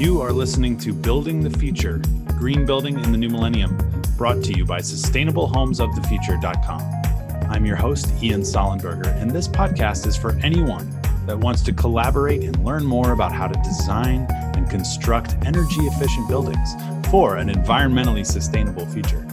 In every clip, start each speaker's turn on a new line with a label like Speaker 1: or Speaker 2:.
Speaker 1: You are listening to Building the Future Green Building in the New Millennium, brought to you by SustainableHomesOfTheFuture.com. I'm your host, Ian Sollenberger, and this podcast is for anyone that wants to collaborate and learn more about how to design and construct energy efficient buildings for an environmentally sustainable future.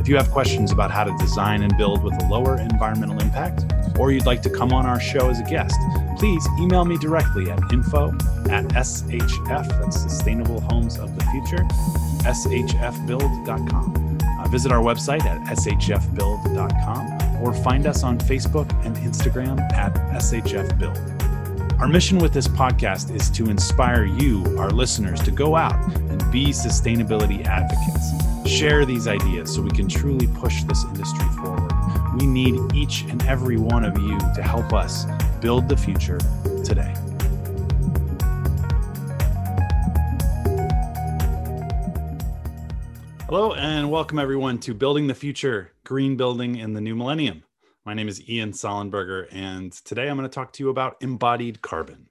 Speaker 1: If you have questions about how to design and build with a lower environmental impact, or you'd like to come on our show as a guest, please email me directly at info at SHF, that's Sustainable Homes of the Future, shfbuild.com. Uh, visit our website at shfbuild.com or find us on Facebook and Instagram at shfbuild. Our mission with this podcast is to inspire you, our listeners, to go out and be sustainability advocates. Share these ideas so we can truly push this industry forward. We need each and every one of you to help us build the future today. Hello, and welcome everyone to Building the Future Green Building in the New Millennium. My name is Ian Sollenberger, and today I'm going to talk to you about embodied carbon.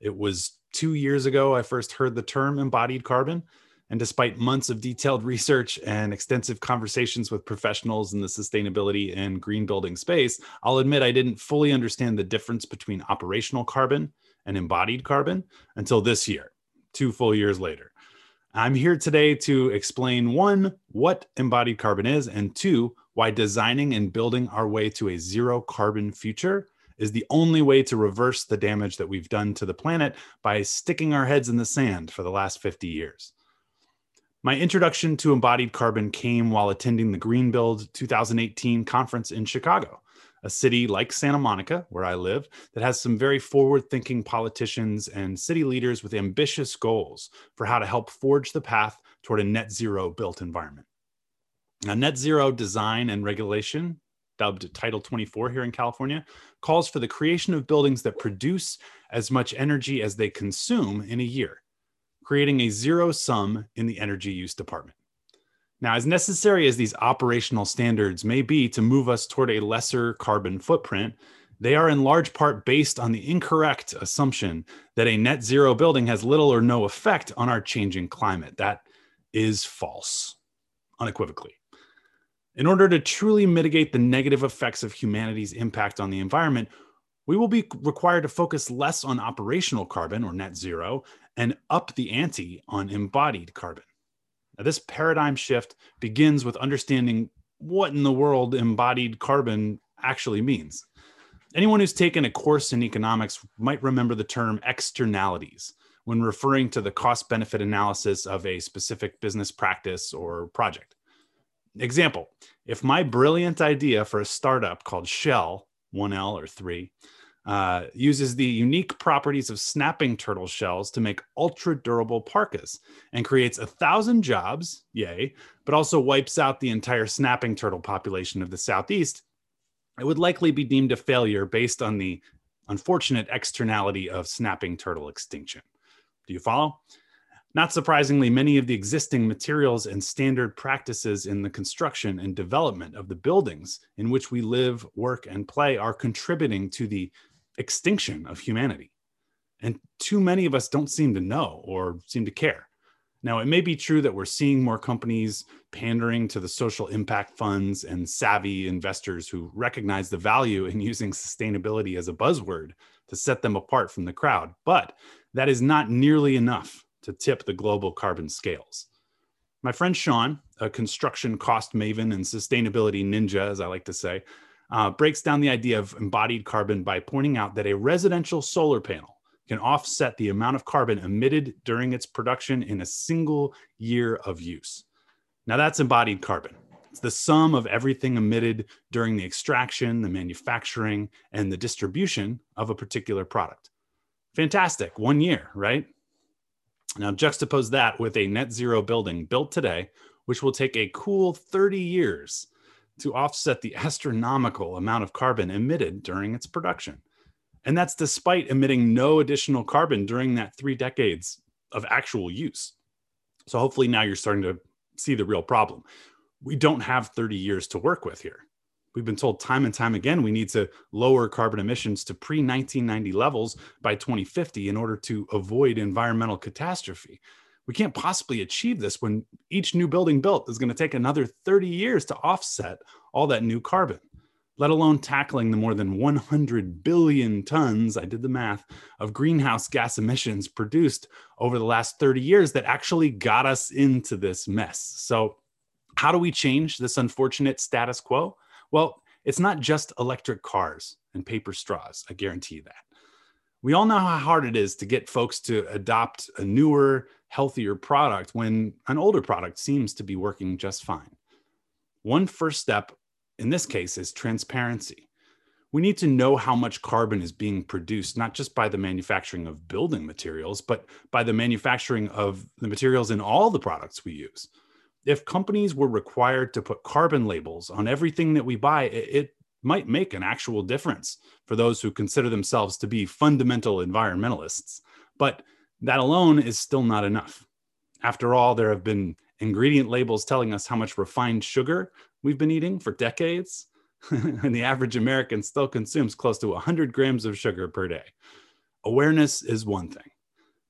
Speaker 1: It was two years ago I first heard the term embodied carbon. And despite months of detailed research and extensive conversations with professionals in the sustainability and green building space, I'll admit I didn't fully understand the difference between operational carbon and embodied carbon until this year, two full years later. I'm here today to explain one, what embodied carbon is, and two, why designing and building our way to a zero carbon future is the only way to reverse the damage that we've done to the planet by sticking our heads in the sand for the last 50 years. My introduction to embodied carbon came while attending the Greenbuild 2018 conference in Chicago, a city like Santa Monica, where I live, that has some very forward thinking politicians and city leaders with ambitious goals for how to help forge the path toward a net zero built environment. Now, net zero design and regulation, dubbed Title 24 here in California, calls for the creation of buildings that produce as much energy as they consume in a year creating a zero sum in the energy use department. Now, as necessary as these operational standards may be to move us toward a lesser carbon footprint, they are in large part based on the incorrect assumption that a net zero building has little or no effect on our changing climate. That is false, unequivocally. In order to truly mitigate the negative effects of humanity's impact on the environment, we will be required to focus less on operational carbon or net zero and up the ante on embodied carbon. Now, this paradigm shift begins with understanding what in the world embodied carbon actually means. Anyone who's taken a course in economics might remember the term externalities when referring to the cost benefit analysis of a specific business practice or project. Example If my brilliant idea for a startup called Shell, 1L or 3, uh, uses the unique properties of snapping turtle shells to make ultra durable parkas and creates a thousand jobs, yay, but also wipes out the entire snapping turtle population of the Southeast, it would likely be deemed a failure based on the unfortunate externality of snapping turtle extinction. Do you follow? Not surprisingly, many of the existing materials and standard practices in the construction and development of the buildings in which we live, work, and play are contributing to the extinction of humanity. And too many of us don't seem to know or seem to care. Now, it may be true that we're seeing more companies pandering to the social impact funds and savvy investors who recognize the value in using sustainability as a buzzword to set them apart from the crowd. But that is not nearly enough to tip the global carbon scales. My friend Sean, a construction cost maven and sustainability ninja, as I like to say, uh, breaks down the idea of embodied carbon by pointing out that a residential solar panel can offset the amount of carbon emitted during its production in a single year of use. Now, that's embodied carbon. It's the sum of everything emitted during the extraction, the manufacturing, and the distribution of a particular product. Fantastic. One year, right? Now, juxtapose that with a net zero building built today, which will take a cool 30 years to offset the astronomical amount of carbon emitted during its production. And that's despite emitting no additional carbon during that three decades of actual use. So hopefully now you're starting to see the real problem. We don't have 30 years to work with here. We've been told time and time again we need to lower carbon emissions to pre 1990 levels by 2050 in order to avoid environmental catastrophe. We can't possibly achieve this when each new building built is going to take another 30 years to offset all that new carbon, let alone tackling the more than 100 billion tons, I did the math, of greenhouse gas emissions produced over the last 30 years that actually got us into this mess. So, how do we change this unfortunate status quo? Well, it's not just electric cars and paper straws. I guarantee that. We all know how hard it is to get folks to adopt a newer, healthier product when an older product seems to be working just fine. One first step in this case is transparency. We need to know how much carbon is being produced, not just by the manufacturing of building materials, but by the manufacturing of the materials in all the products we use if companies were required to put carbon labels on everything that we buy, it, might make an actual difference for those who consider themselves to be fundamental environmentalists. But that alone is still not enough. After all, there have been ingredient labels telling us how much refined sugar we've been eating for decades. and the average American still consumes close to 100 grams of sugar per day. Awareness is one thing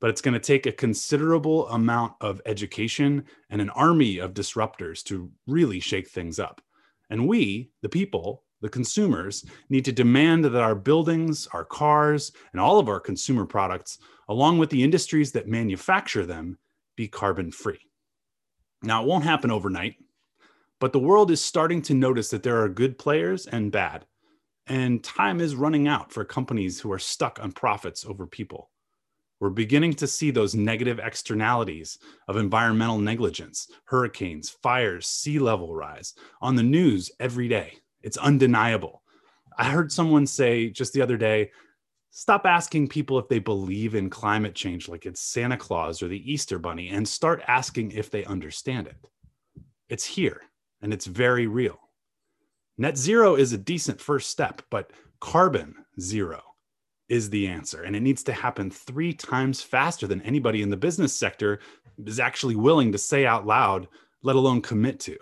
Speaker 1: but it's going to take a considerable amount of education and an army of disruptors to really shake things up. And we, the people, the consumers, need to demand that our buildings, our cars, and all of our consumer products, along with the industries that manufacture them, be carbon free. Now, it won't happen overnight, but the world is starting to notice that there are good players and bad. And time is running out for companies who are stuck on profits over people. We're beginning to see those negative externalities of environmental negligence, hurricanes, fires, sea level rise on the news every day. It's undeniable. I heard someone say just the other day stop asking people if they believe in climate change like it's Santa Claus or the Easter Bunny and start asking if they understand it. It's here and it's very real. Net zero is a decent first step, but carbon zero is the answer. And it needs to happen three times faster than anybody in the business sector is actually willing to say out loud, let alone commit to.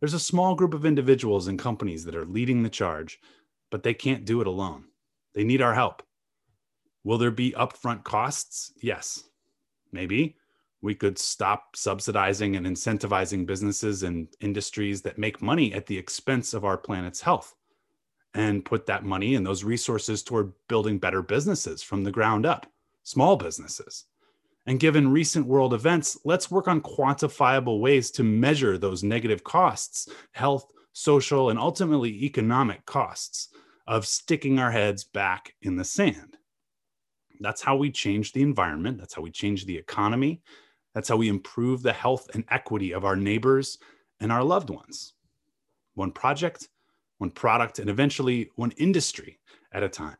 Speaker 1: There's a small group of individuals and companies that are leading the charge, but they can't do it alone. They need our help. Will there be upfront costs? Yes. Maybe we could stop subsidizing and incentivizing businesses and industries that make money at the expense of our planet's health and put that money and those resources toward building better businesses from the ground up, small businesses. And given recent world events, let's work on quantifiable ways to measure those negative costs, health, social, and ultimately economic costs of sticking our heads back in the sand. That's how we change the environment. That's how we change the economy. That's how we improve the health and equity of our neighbors and our loved ones. One project one product, and eventually one industry at a time.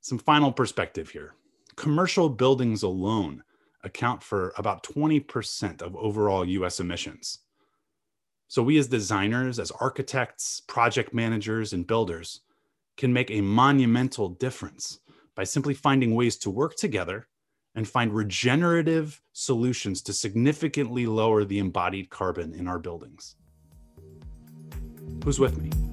Speaker 1: Some final perspective here commercial buildings alone account for about 20% of overall US emissions. So, we as designers, as architects, project managers, and builders can make a monumental difference by simply finding ways to work together and find regenerative solutions to significantly lower the embodied carbon in our buildings. Who's with me?